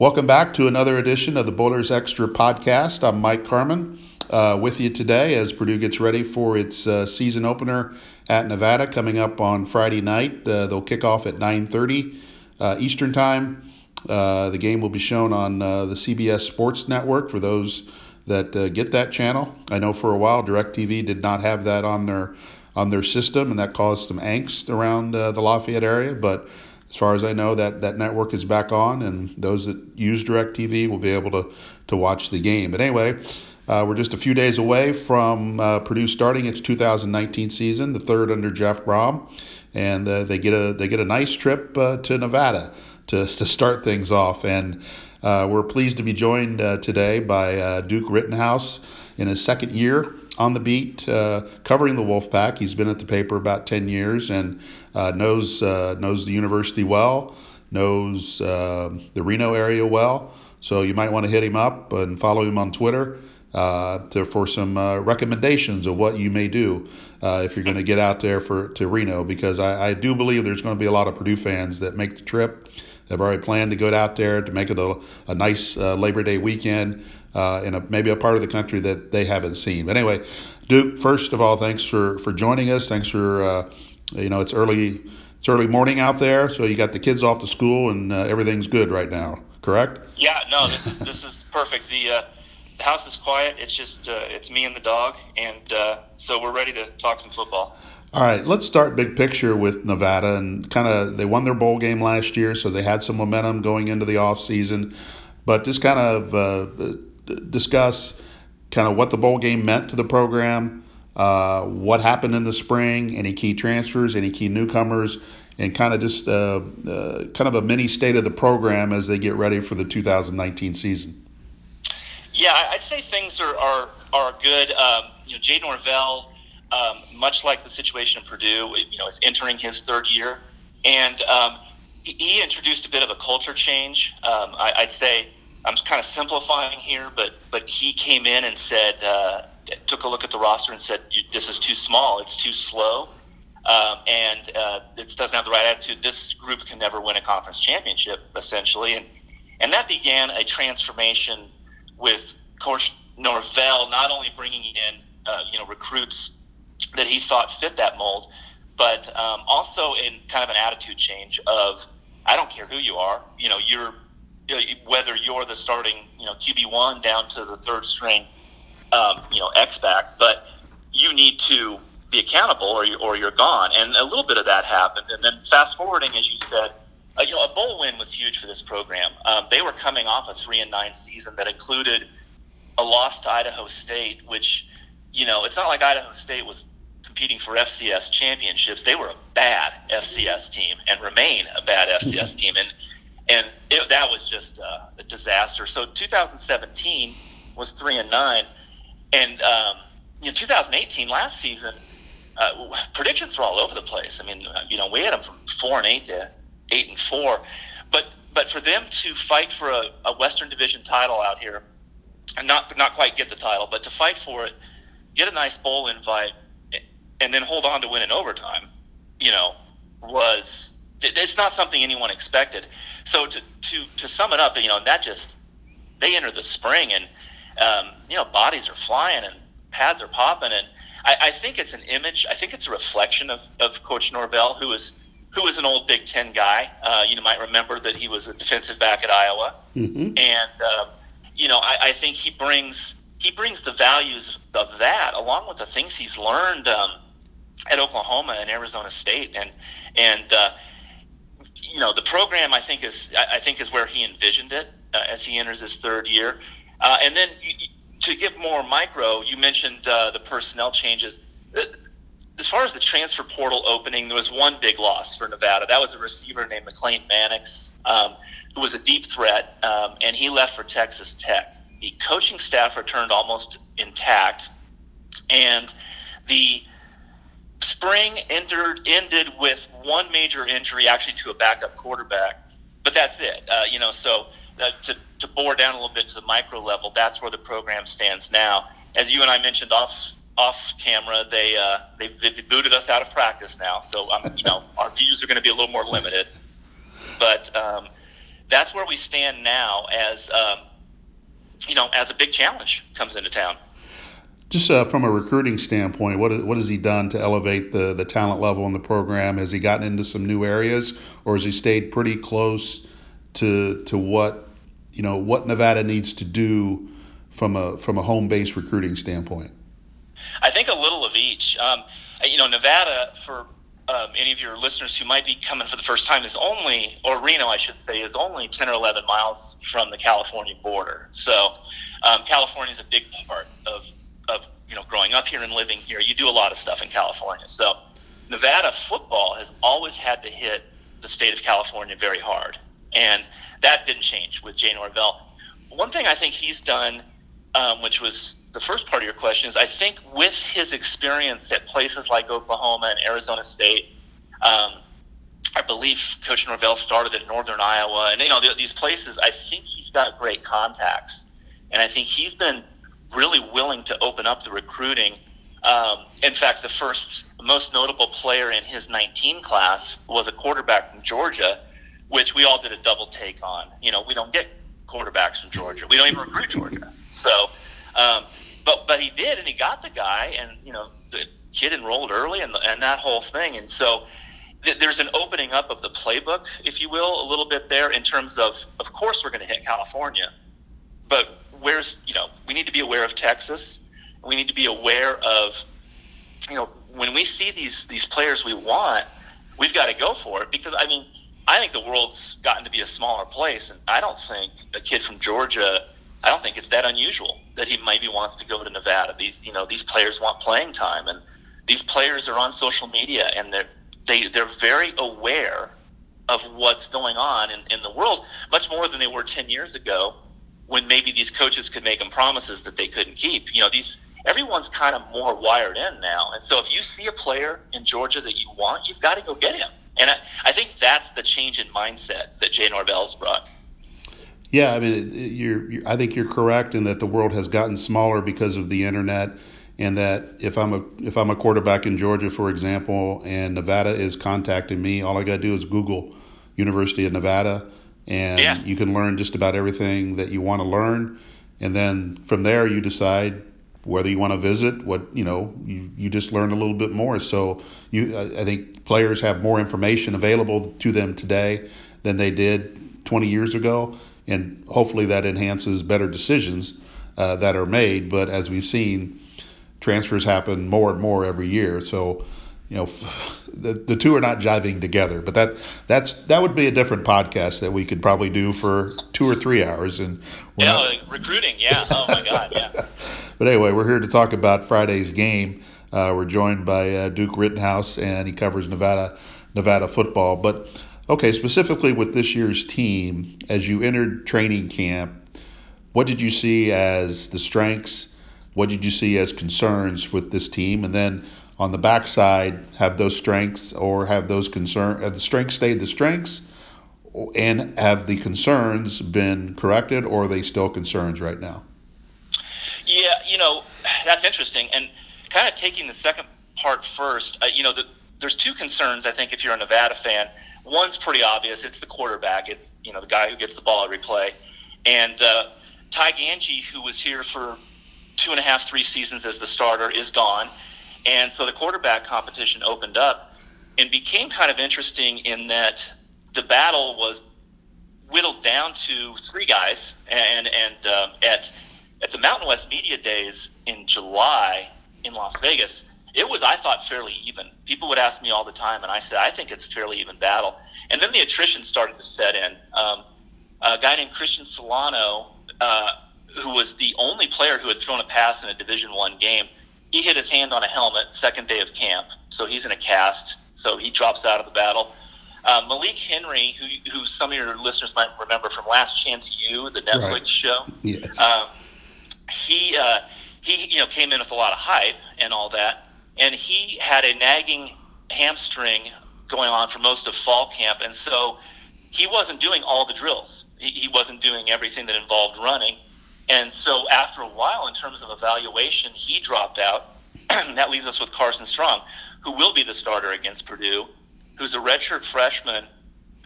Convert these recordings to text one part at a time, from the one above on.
Welcome back to another edition of the Boilers Extra podcast. I'm Mike Carmin uh, with you today as Purdue gets ready for its uh, season opener at Nevada coming up on Friday night. Uh, they'll kick off at 9:30 uh, Eastern Time. Uh, the game will be shown on uh, the CBS Sports Network for those that get that channel. I know for a while DirecTV did not have that on their on their system, and that caused some angst around the Lafayette area, but as far as I know, that, that network is back on, and those that use DirecTV will be able to, to watch the game. But anyway, uh, we're just a few days away from uh, Purdue starting its 2019 season, the third under Jeff Brohm, and uh, they get a they get a nice trip uh, to Nevada to, to start things off. And uh, we're pleased to be joined uh, today by Duke Rittenhouse in his second year on the beat, covering the Wolfpack. He's been at the paper about 10 years and knows knows the university well, knows the Reno area well. So you might want to hit him up and follow him on Twitter uh, to, for some uh, recommendations of what you may do uh, if you're going to get out there for to Reno, because I, I do believe there's going to be a lot of Purdue fans that make the trip. They've already planned to go out there to make it a, a nice uh, Labor Day weekend uh, in a, maybe a part of the country that they haven't seen. But anyway, Duke, first of all, thanks for, for joining us. Thanks for uh, you know it's early it's early morning out there, so you got the kids off to school and everything's good right now. Correct? Yeah, no, this is this is perfect. The the house is quiet. It's just uh, it's me and the dog, and uh, so we're ready to talk some football. All right, let's start big picture with Nevada and kind of they won their bowl game last year, so they had some momentum going into the off season. But just kind of uh, discuss kind of what the bowl game meant to the program, uh, what happened in the spring, any key transfers, any key newcomers, and kind of just uh, uh, kind of a mini state of the program as they get ready for the 2019 season. Yeah, I'd say things are are, are good. Um, you know, Jay Norvell, um, much like the situation in Purdue, you know, is entering his third year, and um, he, introduced a bit of a culture change. Um, I, would say I'm kind of simplifying here, but but he came in and said, uh, took a look at the roster and said, "This is too small. It's too slow." Um, and uh, it doesn't have the right attitude. This group can never win a conference championship, essentially, and and that began a transformation with Coach Norvell not only bringing in uh, you know recruits that he thought fit that mold, but um, also in kind of an attitude change of I don't care who you are, you know you're whether you're the starting you know QB one down to the third string um, you know X back, but you need to be accountable or, you, or you're gone. And a little bit of that happened. And then fast forwarding, as you said, uh, you know, a bowl win was huge for this program. Um, they were coming off a three and nine season that included a loss to Idaho State, which, you know, it's not like Idaho State was competing for FCS championships. They were a bad FCS team and remain a bad FCS team, and and it, that was just uh, a disaster. So 2017 was three and nine, and um, you know, 2018 last season. Uh, predictions were all over the place. I mean, you know, we had them from four and eight to eight and four. But but for them to fight for a, a Western Division title out here, and not not quite get the title, but to fight for it, get a nice bowl invite, and then hold on to win in overtime, you know, was it's not something anyone expected. So to to to sum it up, you know, that just they enter the spring and um, you know bodies are flying and pads are popping and I, I think it's an image. I think it's a reflection of, of Coach Norvell, who is who was an old Big Ten guy. Uh, you might remember that he was a defensive back at Iowa, mm-hmm. and uh, you know I, I think he brings he brings the values of that along with the things he's learned um, at Oklahoma and Arizona State, and and uh, you know the program I think is I think is where he envisioned it uh, as he enters his third year, uh, and then. You, to get more micro, you mentioned uh, the personnel changes as far as the transfer portal opening, there was one big loss for Nevada. That was a receiver named McLane Mannix, um, who was a deep threat, um, and he left for Texas Tech. The coaching staff returned almost intact, and the spring entered, ended with one major injury, actually to a backup quarterback. But that's it. Uh, you know, so uh, to, to bore down a little bit to the micro level, that's where the program stands now. As you and I mentioned off off camera, they uh, they they booted us out of practice now, so um, you know our views are going to be a little more limited. But um, that's where we stand now as um, you know as a big challenge comes into town. Just uh, from a recruiting standpoint, what, what has he done to elevate the, the talent level in the program? Has he gotten into some new areas, or has he stayed pretty close to to what you know what Nevada needs to do from a from a home based recruiting standpoint? I think a little of each. Um, you know, Nevada for um, any of your listeners who might be coming for the first time is only, or Reno, I should say, is only 10 or 11 miles from the California border. So um, California is a big part of of you know growing up here and living here, you do a lot of stuff in California. So Nevada football has always had to hit the state of California very hard, and that didn't change with Jay Norvell. One thing I think he's done, um, which was the first part of your question, is I think with his experience at places like Oklahoma and Arizona State. Um, I believe Coach Norvell started at Northern Iowa, and you know these places. I think he's got great contacts, and I think he's been really willing to open up the recruiting. Um, in fact, the first most notable player in his 19 class was a quarterback from Georgia, which we all did a double take on. You know, we don't get quarterbacks from Georgia. We don't even recruit Georgia. So, um, but but he did, and he got the guy, and you know, the kid enrolled early, and and that whole thing, and so there's an opening up of the playbook, if you will, a little bit there in terms of, of course, we're going to hit California, but where's you know we need to be aware of Texas. We need to be aware of you know when we see these these players we want, we've got to go for it because I mean I think the world's gotten to be a smaller place, and I don't think a kid from Georgia. I don't think it's that unusual that he maybe wants to go to Nevada. These you know these players want playing time, and these players are on social media and they're they, they're very aware of what's going on in, in the world, much more than they were 10 years ago when maybe these coaches could make them promises that they couldn't keep. You know, these everyone's kind of more wired in now, and so if you see a player in Georgia that you want, you've got to go get him. And I, I think that's the change in mindset that Jay Norvell's brought. Yeah, I mean, you're, you're, I think you're correct in that the world has gotten smaller because of the internet, and that if I'm a if I'm a quarterback in Georgia, for example, and Nevada is contacting me, all I got to do is Google University of Nevada and yeah. you can learn just about everything that you want to learn. And then from there you decide whether you want to visit what you know you, you just learn a little bit more. So you I, I think players have more information available to them today than they did 20 years ago. And hopefully that enhances better decisions uh, that are made. But as we've seen transfers happen more and more every year. So you know, the the two are not jiving together. But that that's that would be a different podcast that we could probably do for two or three hours. And yeah, not... recruiting. Yeah. Oh my God. Yeah. but anyway, we're here to talk about Friday's game. Uh, we're joined by uh, Duke Rittenhouse, and he covers Nevada Nevada football. But okay, specifically with this year's team, as you entered training camp, what did you see as the strengths? What did you see as concerns with this team? And then on the backside have those strengths or have those concerns, have the strengths stayed the strengths and have the concerns been corrected or are they still concerns right now? Yeah, you know, that's interesting. And kind of taking the second part first, uh, you know, the, there's two concerns, I think, if you're a Nevada fan. One's pretty obvious. It's the quarterback. It's, you know, the guy who gets the ball every play. And uh, Ty Gangi, who was here for two and a half, three seasons as the starter, is gone. And so the quarterback competition opened up and became kind of interesting in that the battle was whittled down to three guys. And and um, at at the Mountain West Media Days in July in Las Vegas, it was I thought fairly even. People would ask me all the time, and I said I think it's a fairly even battle. And then the attrition started to set in. Um, a guy named Cristian Solano, uh, who was the only player who had thrown a pass in a Division One game, he hit his hand on a helmet second day of camp, so he's in a cast, so he drops out of the battle. Uh, Malik Henry, who, who some of your listeners might remember from Last Chance U, the Netflix right. show, yes. Um, he uh, he you know came in with a lot of hype and all that, and he had a nagging hamstring going on for most of fall camp, and so he wasn't doing all the drills. He, he wasn't doing everything that involved running. And so after a while, in terms of evaluation, he dropped out. that leaves us with Carson Strong, who will be the starter against Purdue, who's a redshirt freshman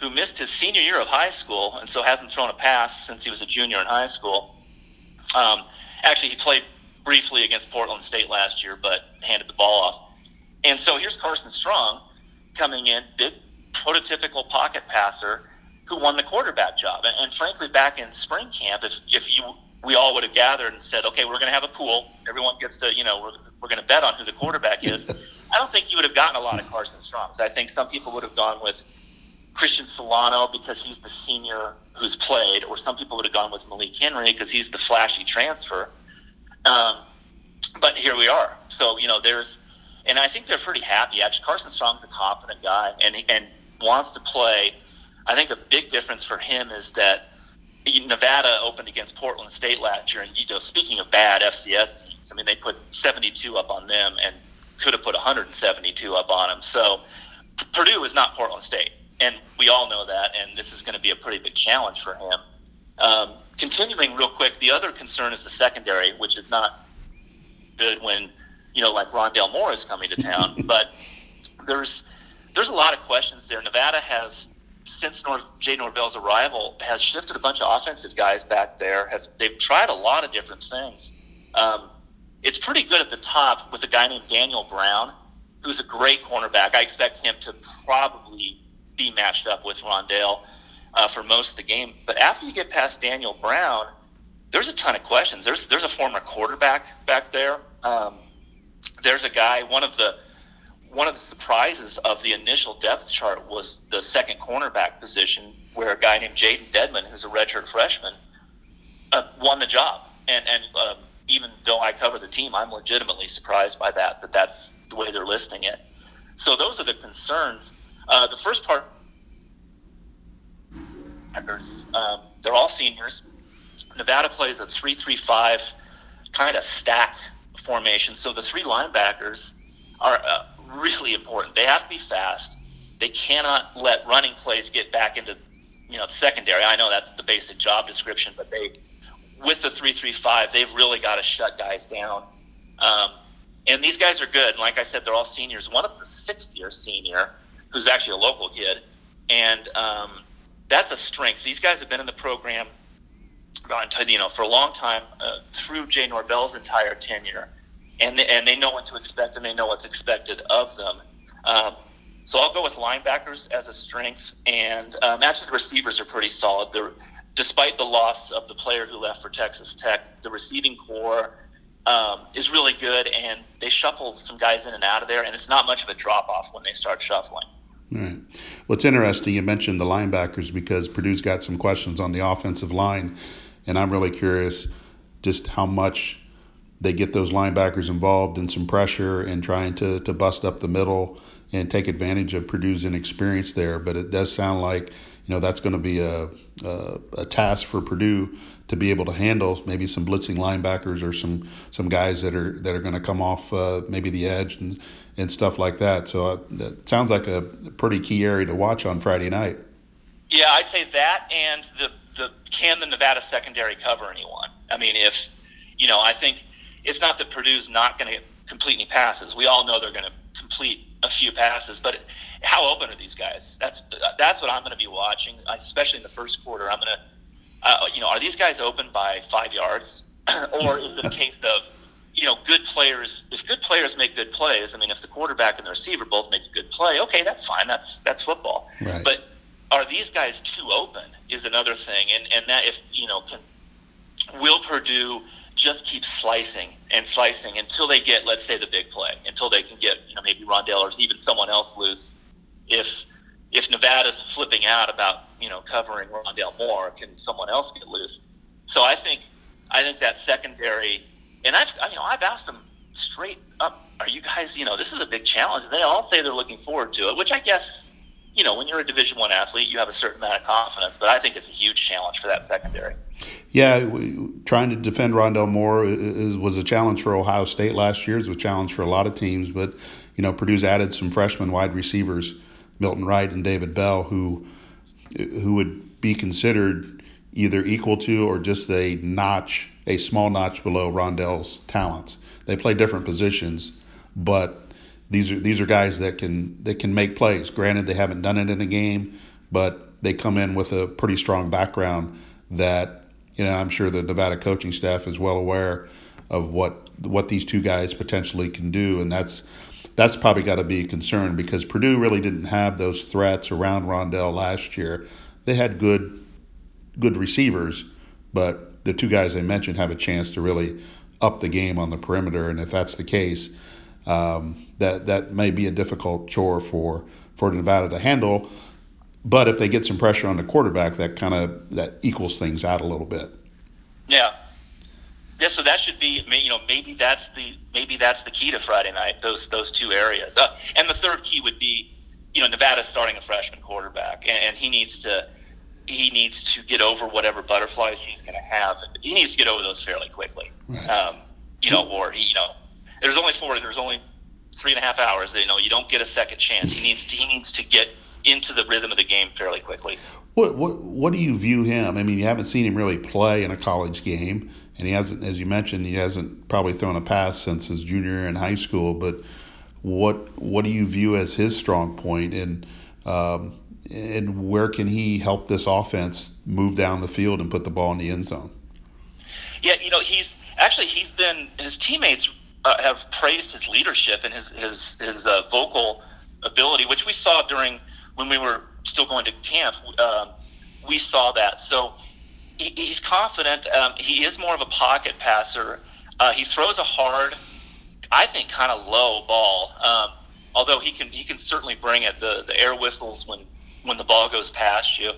who missed his senior year of high school and so hasn't thrown a pass since he was a junior in high school. Um, actually, he played briefly against Portland State last year, but handed the ball off. And so here's Carson Strong coming in, big prototypical pocket passer who won the quarterback job. And, and frankly, back in spring camp, if, if you we all would have gathered and said, okay, we're going to have a pool. Everyone gets to, you know, we're, we're going to bet on who the quarterback is. I don't think you would have gotten a lot of Carson Strongs. I think some people would have gone with Cristian Solano because he's the senior who's played, or some people would have gone with Malik Henry because he's the flashy transfer. Um, but here we are. So you know, there's, and I think they're pretty happy. Actually, Carson Strong's a confident guy and and wants to play. I think a big difference for him is that Nevada opened against Portland State last year, and you know, speaking of bad FCS teams, I mean, they put 72 up on them and could have put 172 up on them. So Purdue is not Portland State and we all know that, and this is going to be a pretty big challenge for him. Um, continuing real quick, the other concern is the secondary, which is not good when you know like Rondale Moore is coming to town. but there's there's a lot of questions there. Nevada has since North, Jay Norvell's arrival has shifted a bunch of offensive guys back there. Have they've tried a lot of different things. Um, it's pretty good at the top with a guy named Daniel Brown, who's a great cornerback. I expect him to probably be matched up with Rondale uh, for most of the game. But after you get past Daniel Brown, there's a ton of questions. There's there's a former quarterback back there. Um, there's a guy. One of the one of the surprises of the initial depth chart was the second cornerback position, where a guy named Jaden Dedmon, who's a redshirt freshman, uh, won the job. And and um, even though I cover the team, I'm legitimately surprised by that. That that's the way they're listing it. So those are the concerns. Uh, the first part, um, they're all seniors. Nevada plays a three-three-five kind of stack formation. So the three linebackers are uh, really important. They have to be fast. They cannot let running plays get back into you know secondary. I know that's the basic job description, but they with the three-three-five, they've really got to shut guys down. Um, and these guys are good. Like I said, they're all seniors. One of the sixth-year senior who's actually a local kid, and um, that's a strength. These guys have been in the program, you know, for a long time uh, through Jay Norvell's entire tenure, and they, and they know what to expect and they know what's expected of them. Um, so I'll go with linebackers as a strength, and um, actually the receivers are pretty solid. They're, despite the loss of the player who left for Texas Tech, the receiving corps um, is really good, and they shuffle some guys in and out of there, and it's not much of a drop off when they start shuffling. Right. What's interesting, you mentioned the linebackers because Purdue's got some questions on the offensive line, and I'm really curious just how much they get those linebackers involved in some pressure and trying to, to bust up the middle and take advantage of Purdue's inexperience there. But it does sound like you know that's going to be a, a, a task for Purdue to be able to handle maybe some blitzing linebackers or some some guys that are that are going to come off uh, maybe the edge and and stuff like that. So uh, that sounds like a pretty key area to watch on Friday night. Yeah, I'd say that and the the can the Nevada secondary cover anyone? I mean, if you know, I think it's not that Purdue's not going to complete any passes. We all know they're going to complete a few passes, but how open are these guys? That's that's what I'm going to be watching, especially in the first quarter. I'm going to uh, you know, are these guys open by five yards, or is it a case of, you know, good players? If good players make good plays, I mean, if the quarterback and the receiver both make a good play, okay, that's fine. That's that's football. Right. But are these guys too open? Is another thing, and and that if you know, can will Purdue just keep slicing and slicing until they get, let's say, the big play, until they can get, you know, maybe Rondale or even someone else loose. If if Nevada's flipping out about you know covering Rondale Moore, can someone else get loose? So I think I think that secondary, and I've you know I've asked them straight up, are you guys you know this is a big challenge? They all say they're looking forward to it, which I guess you know when you're a Division One athlete, you have a certain amount of confidence, but I think it's a huge challenge for that secondary. Yeah, we, trying to defend Rondale Moore is, was a challenge for Ohio State last year. It was a challenge for a lot of teams, but you know Purdue's added some freshman wide receivers Milton Wright and David Bell, who who would be considered either equal to or just a notch, a small notch below Rondale's talents. They play different positions, but these are these are guys that can that can make plays. Granted, they haven't done it in a game, but they come in with a pretty strong background that you know I'm sure the Nevada coaching staff is well aware of what what these two guys potentially can do, and that's that's probably got to be a concern because Purdue really didn't have those threats around Rondale last year. They had good good receivers, but the two guys I mentioned have a chance to really up the game on the perimeter, and if that's the case, um, that that may be a difficult chore for for Nevada to handle. But if they get some pressure on the quarterback, that kind of that equals things out a little bit. Yeah, yeah. So that should be, you know, maybe that's the maybe that's the key to Friday night. Those those two areas, uh, and the third key would be, you know, Nevada starting a freshman quarterback, and, and he needs to he needs to get over whatever butterflies he's going to have. He needs to get over those fairly quickly. Right. Um, you know, or he, you know, there's only four. There's only three and a half hours. You know, you don't get a second chance. He needs to, he needs to get into the rhythm of the game fairly quickly. What what what do you view him? I mean, you haven't seen him really play in a college game, and he hasn't, as you mentioned, he hasn't probably thrown a pass since his junior year in high school. But what what do you view as his strong point, and um, and where can he help this offense move down the field and put the ball in the end zone? Yeah, you know, he's actually he's been his teammates uh, have praised his leadership and his his his uh, vocal ability, which we saw during when we were still going to camp. Um, we saw that, so he, he's confident. Um, he is more of a pocket passer. Uh, he throws a hard, I think, kind of low ball. Um, although he can he can certainly bring it. The the air whistles when when the ball goes past you.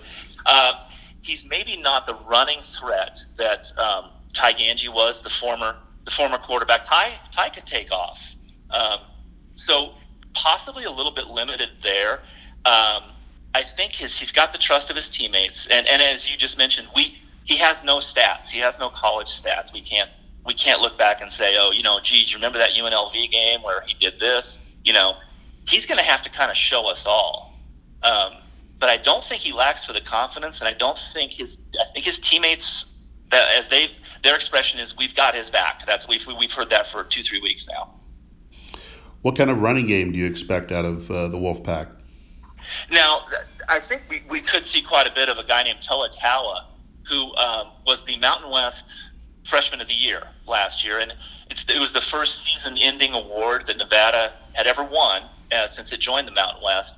Uh, he's maybe not the running threat that um, Ty Gangi was, the former the former quarterback. Ty Ty could take off, um, so possibly a little bit limited there. Um, I think his he's got the trust of his teammates, and and as you just mentioned, we he has no stats. He has no college stats. We can't we can't look back and say, oh, you know, geez, you remember that UNLV game where he did this? You know, he's going to have to kind of show us all. Um, but I don't think he lacks for the confidence, and I don't think his I think his teammates, as they their expression is, "We've got his back." That's we've we've heard that for two three weeks now. What kind of running game do you expect out of uh, the Wolfpack? Now, I think we, we could see quite a bit of a guy named Toa Taua, who um, was the Mountain West Freshman of the Year last year, and it was the first season-ending award that Nevada had ever won uh, since it joined the Mountain West.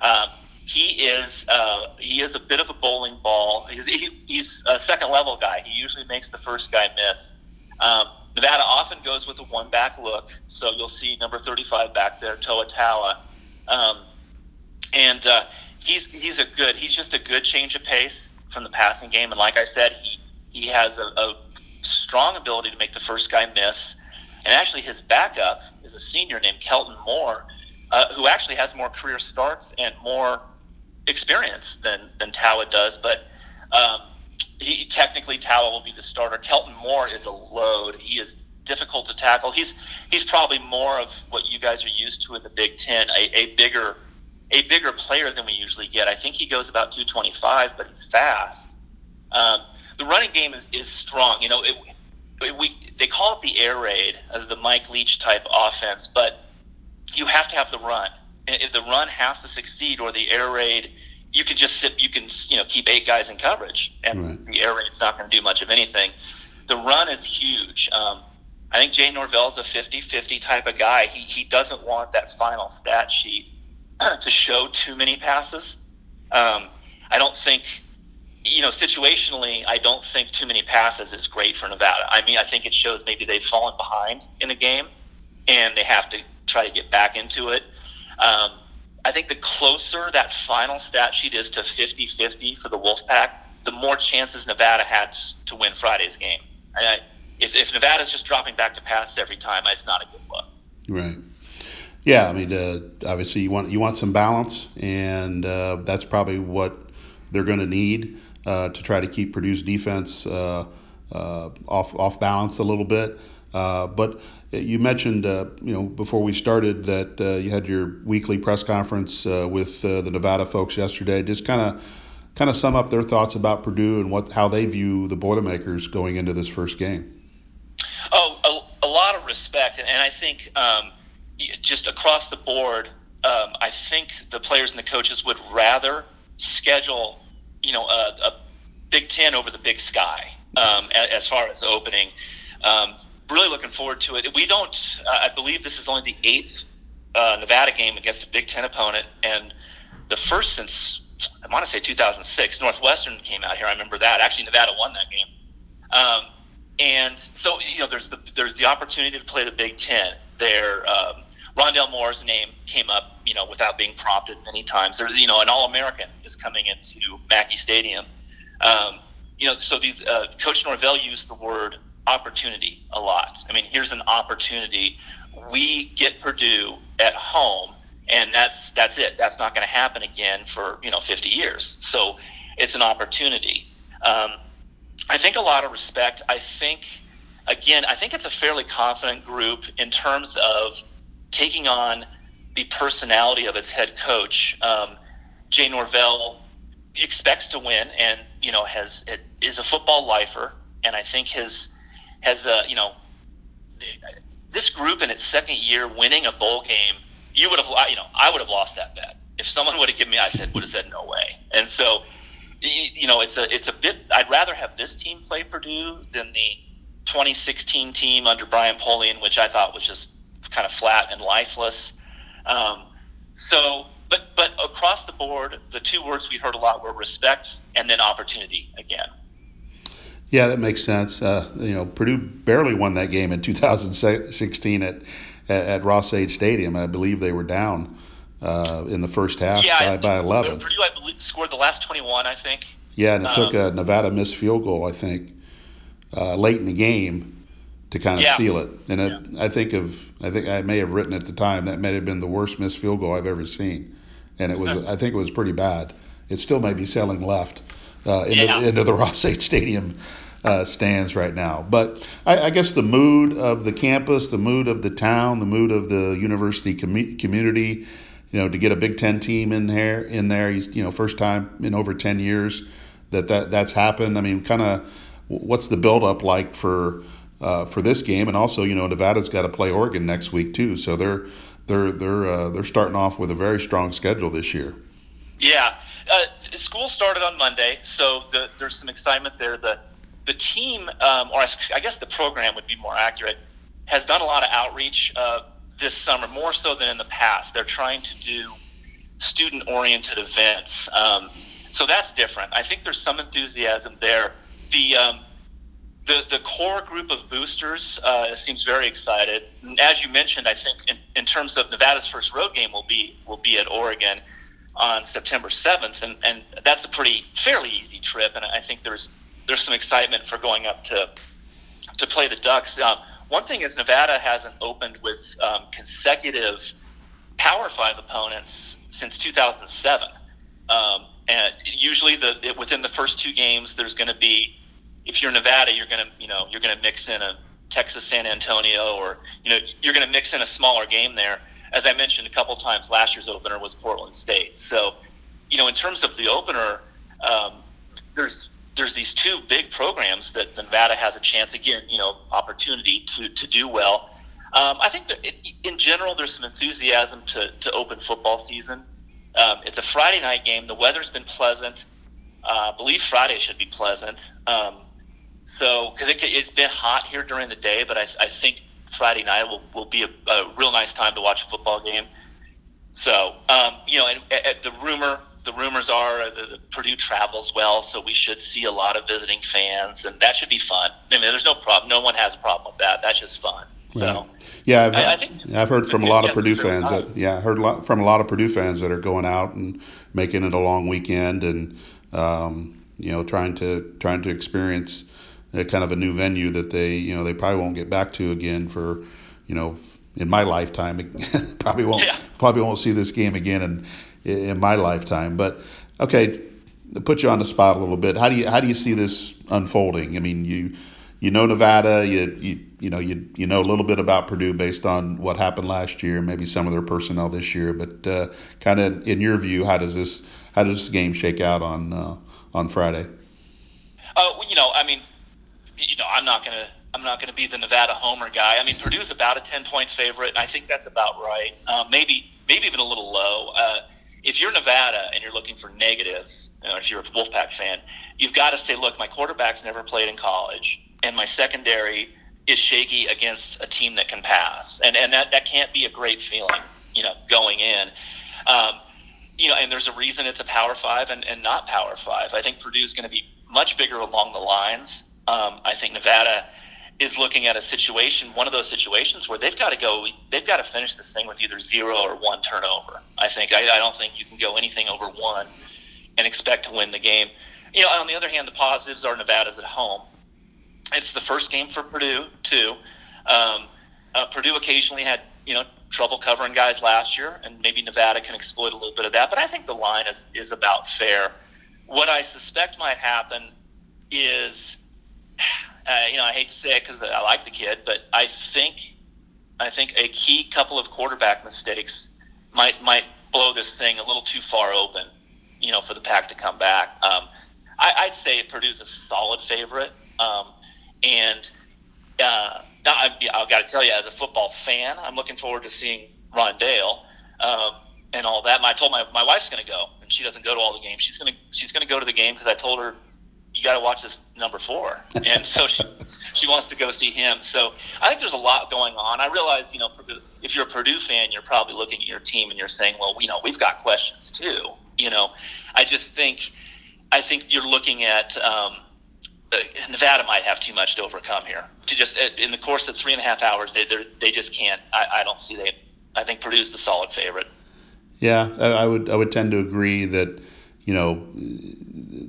Um, he is uh, he is a bit of a bowling ball. He's, he, he's a second level guy. He usually makes the first guy miss. Um, Nevada often goes with a one back look, so you'll see number 35 back there, Toa Taua. Um, and uh, he's he's a good he's just a good change of pace from the passing game, and like I said, he he has a, a strong ability to make the first guy miss. And actually, his backup is a senior named Kelton Moore, uh, who actually has more career starts and more experience than than Taua does, but um, he technically Taua will be the starter. Kelton Moore is a load. He is difficult to tackle. He's he's probably more of what you guys are used to in the Big Ten, a, a bigger a bigger player than we usually get. I think he goes about 225, but he's fast. Um, the running game is, is strong. You know, it, it, we they call it the air raid, uh, the Mike Leach type offense, but you have to have the run if the run has to succeed or the air raid you can just sit you can you know keep eight guys in coverage and right. the air raid's not going to do much of anything the run is huge um, i think jay norvell is a 50-50 type of guy he, he doesn't want that final stat sheet to show too many passes um, i don't think you know situationally i don't think too many passes is great for nevada i mean i think it shows maybe they've fallen behind in a game and they have to try to get back into it um, I think the closer that final stat sheet is to 50 50 for the Wolfpack, the more chances Nevada had to win Friday's game. I, if, if Nevada's just dropping back to pass every time, it's not a good look. Right. Yeah, I mean, uh, obviously you want you want some balance, and uh, that's probably what they're going to need uh, to try to keep Purdue's defense uh, uh, off off balance a little bit. Uh, but you mentioned, you know, before we started that you had your weekly press conference with the Nevada folks yesterday. Just kind of, kind of sum up their thoughts about Purdue and what how they view the Boilermakers going into this first game. Oh, a, a lot of respect, and I think um, just across the board, um, I think the players and the coaches would rather schedule, you know, a, a Big Ten over the Big Sky um, as far as opening. Um, really looking forward to it. We don't. Uh, I believe this is only the eighth uh, Nevada game against a Big Ten opponent, and the first since I want to say 2006. Northwestern came out here. I remember that. Actually, Nevada won that game. Um, and so you know, there's the there's the opportunity to play the Big Ten. There, um, Rondale Moore's name came up, you know, without being prompted many times. There's, you know, an All-American is coming into Mackey Stadium. Um, you know, so these uh, Coach Norvell used the word opportunity a lot. I mean, here's an opportunity. We get Purdue at home, and that's that's it. That's not going to happen again for you know 50 years. So it's an opportunity. Um, I think a lot of respect. I think again, I think it's a fairly confident group in terms of taking on the personality of its head coach. Um, Jay Norvell expects to win, and you know has is a football lifer, and I think his has a you know this group in its second year winning a bowl game, you would have you know I would have lost that bet if someone would have given me I said would have said no way, and so you know it's a it's a bit I'd rather have this team play Purdue than the 2016 team under Brian Polian, which I thought was just kind of flat and lifeless. Um, so, but but across the board, the two words we heard a lot were respect and then opportunity again. Yeah, that makes sense. Uh, you know, Purdue barely won that game in 2016 at at Ross-Ade Stadium. I believe they were down uh, in the first half yeah, by, by 11. Purdue, I believe, scored the last 21, I think. Yeah, and it um, took a Nevada missed field goal, I think, uh, late in the game to kind of yeah. seal it. And it, yeah. I think of, I think I may have written at the time that may have been the worst missed field goal I've ever seen, and it was, I think it was pretty bad. It still may be sailing left uh, into, yeah. into the Ross-Ade Stadium uh, stands right now. But I, I, guess the mood of the campus, the mood of the town, the mood of the university com- community, you know, to get a Big Ten team in there, in there, you know, first time in over 10 years that, that that's happened. I mean, kind of what's the buildup like for uh, for this game? And also, you know, Nevada's got to play Oregon next week too, so they're they're they're uh, they're starting off with a very strong schedule this year. Yeah, uh, school started on Monday, so the, there's some excitement there. The the team, um, or I guess the program would be more accurate, has done a lot of outreach uh, this summer, more so than in the past. They're trying to do student oriented events. Um, so that's different. I think there's some enthusiasm there. The um, the, the core group of boosters uh, seems very excited. As you mentioned, I think in, in terms of Nevada's first road game will be will be at Oregon on September 7th, and, and that's a pretty fairly easy trip. And I think there's there's some excitement for going up to to play the Ducks. Um, one thing is Nevada hasn't opened with um, consecutive Power Five opponents since 2007, um, and usually the it, within the first two games there's going to be if you're Nevada you're to you know you're to mix in a Texas San Antonio or you know you're to mix in a smaller game there. As I mentioned a couple times, last year's opener was Portland State. So, you know, in terms of the opener, um, there's there's these two big programs that Nevada has a chance again, you know, opportunity to, to do well. Um, I think that it, in general there's some enthusiasm to, to open football season. Um, it's a Friday night game. The weather's been pleasant. Uh, I believe Friday should be pleasant. Um, so because it, it's been hot here during the day, but I, I think Friday night will, will be a, a real nice time to watch a football game. So um, you know, and, and the rumor the rumors are that Purdue travels well, so we should see a lot of visiting fans, and that should be fun. I mean, there's no problem. No one has a problem with that. That's just fun. So. Right. Yeah, I've, I, I think I've heard from a lot of Purdue fans that yeah, I heard a lot, from a lot of Purdue fans that are going out and making it a long weekend and um, you know trying to trying to experience a kind of a new venue that they you know they probably won't get back to again for you know in my lifetime probably won't yeah. probably won't see this game again and in my lifetime. But okay, to put you on the spot a little bit, how do you how do you see this unfolding? I mean, you you know Nevada, you you you know you you know a little bit about Purdue based on what happened last year, maybe some of their personnel this year. But uh, kind of in your view, how does this how does this game shake out on uh, on Friday? Uh, you know, I mean, you know, I'm not gonna I'm not to be the Nevada homer guy. I mean, Purdue's about a 10 point favorite. And I think that's about right. Uh, maybe maybe even a little low. Uh, if you're Nevada and you're looking for negatives, know, if you're a Wolfpack fan, you've got to say, look, my quarterback's never played in college, and my secondary is shaky against a team that can pass, and and that that can't be a great feeling, you know, going in. Um, you know, and there's a reason it's a Power Five and, and not Power Five. I think Purdue's going to be much bigger along the lines. Um, I think Nevada is looking at a situation, one of those situations where they've got to go, they've got to finish this thing with either zero or one turnover. I think I, I don't think you can go anything over one and expect to win the game. You know, on the other hand, the positives are Nevada's at home. It's the first game for Purdue too. Um, uh, Purdue occasionally had you know trouble covering guys last year, and maybe Nevada can exploit a little bit of that. But I think the line is is about fair. What I suspect might happen is uh, you know, I hate to say it because I like the kid, but I think I think a key couple of quarterback mistakes might might blow this thing a little too far open, you know, for the pack to come back. Um, I, would say Purdue's a solid favorite, um, and uh, I, I've got to tell you, as a football fan, I'm looking forward to seeing Rondale um, and all that. I told my my wife's going to go, and she doesn't go to all the games. She's going to she's going to go to the game because I told her you got to watch this number four. And so she, she wants to go see him. So I think there's a lot going on. I realize, you know, if you're a Purdue fan, you're probably looking at your team and you're saying, well, you know, we've got questions too. You know, I just think, I think you're looking at, um, uh, Nevada might have too much to overcome here. To just in the course of three and a half hours, they they just can't. I, I don't see they. I think Purdue's the solid favorite. Yeah, I would I would tend to agree that you know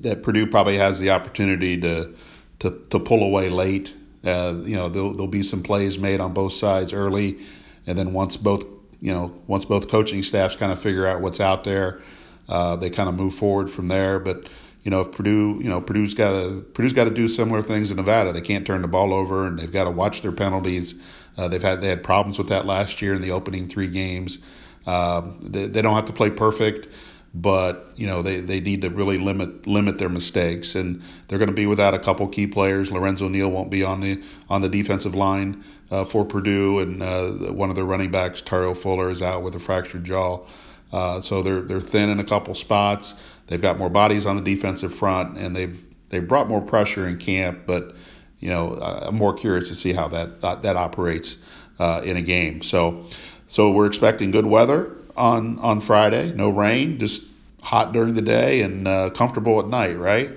that Purdue probably has the opportunity to to, to pull away late. Uh, you know, there'll, there'll be some plays made on both sides early, and then once both you know once both coaching staffs kind of figure out what's out there, uh, they kind of move forward from there. But you know, if Purdue, you know, Purdue's got to Purdue's got to do similar things in Nevada. They can't turn the ball over, and they've got to watch their penalties. Uh, they've had they had problems with that last year in the opening three games. Uh, they, they don't have to play perfect but you know they, they need to really limit limit their mistakes and they're going to be without a couple key players. Lorenzo Neal won't be on the on the defensive line uh, for Purdue, and uh, one of their running backs, Tario Fuller, is out with a fractured jaw. Uh, so they're they're thin in a couple spots. They've got more bodies on the defensive front, and they've they've brought more pressure in camp. But you know I'm more curious to see how that that, that operates uh, in a game. So so we're expecting good weather on on Friday. No rain, just hot during the day and uh, comfortable at night, right?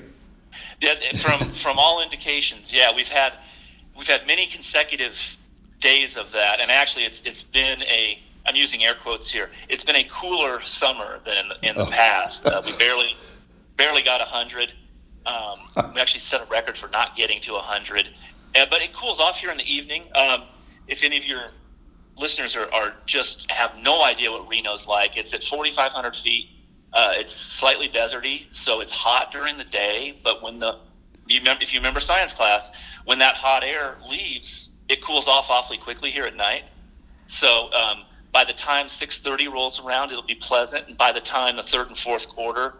Yeah, from from all indications, yeah, we've had we've had many consecutive days of that, and actually, it's it's been a I'm using air quotes here. It's been a cooler summer than in the, in the oh. past. Uh, we barely barely got 100. Um, we actually set a record for not getting to 100. Uh, but it cools off here in the evening. Um, if any of your listeners are, are just have no idea what Reno's like. It's at 4,500 feet. Uh, it's slightly deserty, so it's hot during the day. But when the you remember, if you remember science class, when that hot air leaves, it cools off awfully quickly here at night. So um, by the time 6:30 rolls around, it'll be pleasant, and by the time the third and fourth quarter,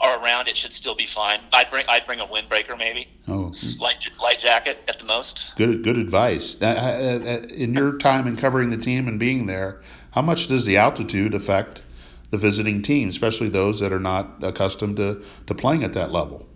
are around, it should still be fine. I'd bring I'd bring a windbreaker maybe. Oh, light light jacket at the most. Good good advice. Uh, uh, uh, in your time in covering the team and being there, how much does the altitude affect the visiting team, especially those that are not accustomed to, to playing at that level?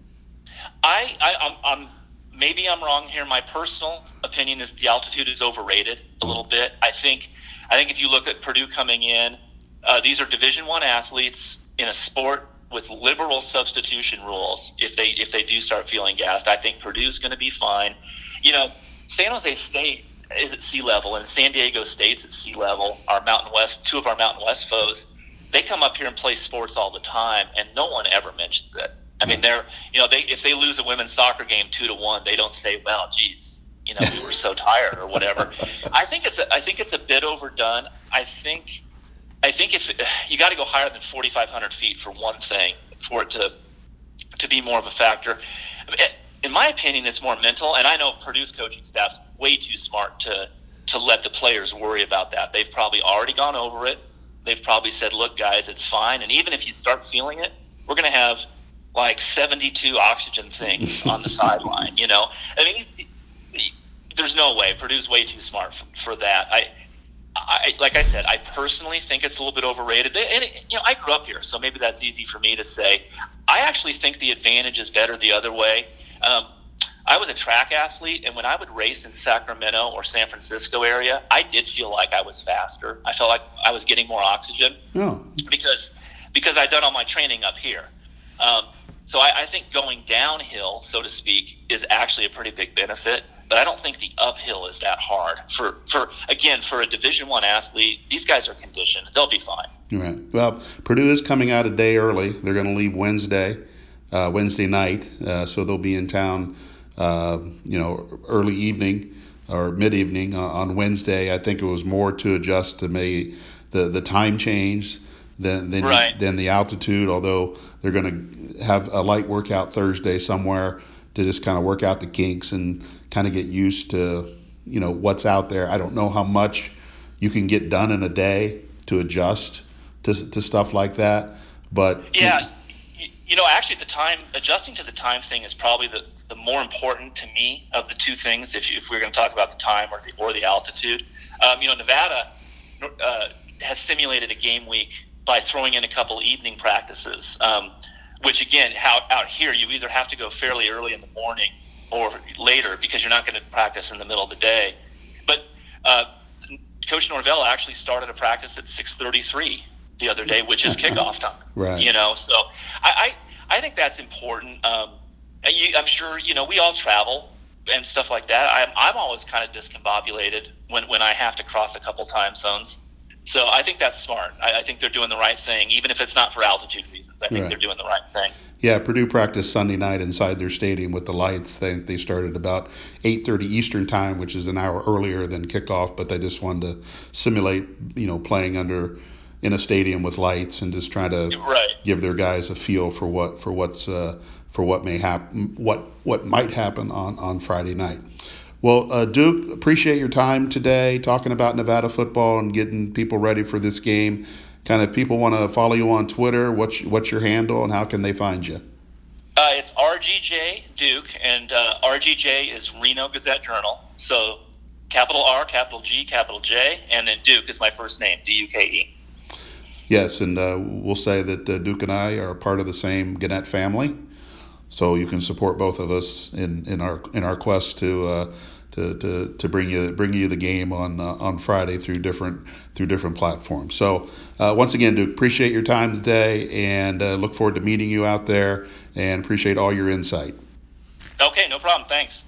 I, I I'm, I'm maybe I'm wrong here. My personal opinion is the altitude is overrated a little bit. I think I think if you look at Purdue coming in, uh, these are Division One athletes in a sport with liberal substitution rules, if they if they do start feeling gassed, I think Purdue's going to be fine. You know, San Jose State is at sea level, and San Diego State's at sea level. Our Mountain West, two of our Mountain West foes, they come up here and play sports all the time, and no one ever mentions it. I mean, they're you know they if they lose a women's soccer game two to one, they don't say, well, geez, you know, we were so tired or whatever. I think it's a, I think it's a bit overdone. I think I think if you got to go higher than 4,500 feet for one thing for it to to be more of a factor. In my opinion, it's more mental, and I know Purdue's coaching staff's way too smart to to let the players worry about that. They've probably already gone over it. They've probably said, "Look, guys, it's fine." And even if you start feeling it, we're going to have like 72 oxygen things on the sideline. You know, I mean, there's no way Purdue's way too smart for, for that. I I, like I said, I personally think it's a little bit overrated. And it, you know, I grew up here, so maybe that's easy for me to say. I actually think the advantage is better the other way. Um, I was a track athlete, and when I would race in Sacramento or San Francisco area, I did feel like I was faster. I felt like I was getting more oxygen oh. because because I'd done all my training up here. Um, so I, I think going downhill, so to speak, is actually a pretty big benefit. But I don't think the uphill is that hard for for again for a Division One athlete. These guys are conditioned; they'll be fine. Right. Well, Purdue is coming out a day early. They're going to leave Wednesday, uh, Wednesday night, uh, so they'll be in town uh, you know, early evening or mid evening on Wednesday. I think it was more to adjust to maybe the the time change than than, right. than the altitude. Although they're going to have a light workout Thursday somewhere to just kind of work out the kinks and kind of get used to you know what's out there. I don't know how much you can get done in a day to adjust to to stuff like that, but yeah. You know, actually, the time adjusting to the time thing is probably the, the more important to me of the two things. If, you, if we're going to talk about the time or the or the altitude, um, you know, Nevada uh, has simulated a game week by throwing in a couple evening practices. Um, which again, how, out here you either have to go fairly early in the morning or later because you're not going to practice in the middle of the day. But uh, Coach Norvell actually started a practice at 6:33 the other day, which is kickoff time. Right. You know, so I I, I think that's important. Um, you, I'm sure you know we all travel and stuff like that. I'm I'm always kind of discombobulated when when I have to cross a couple time zones. So I think that's smart. I, I think they're doing the right thing, even if it's not for altitude reasons. I think right. they're doing the right thing. Yeah, Purdue practiced Sunday night inside their stadium with the lights. They they started about 8:30 Eastern time, which is an hour earlier than kickoff, but they just wanted to simulate, you know, playing under in a stadium with lights and just try to right. give their guys a feel for what for what's uh, for what may happen what what might happen on on Friday night. Well, uh, Duke, appreciate your time today talking about Nevada football and getting people ready for this game. Kind of people want to follow you on Twitter. What's what's your handle and how can they find you? Uh, it's RGJ Duke, and uh, RGJ is Reno Gazette Journal. So capital R, capital G, capital J, and then Duke is my first name, D U K E. Yes, and uh, we'll say that uh, Duke and I are part of the same Gannett family, so you can support both of us in, in our in our quest to uh, to, to, to bring you bring you the game on uh, on Friday through different through different platforms. So uh, once again, Duke, appreciate your time today, and uh, look forward to meeting you out there, and appreciate all your insight. Okay, no problem. Thanks.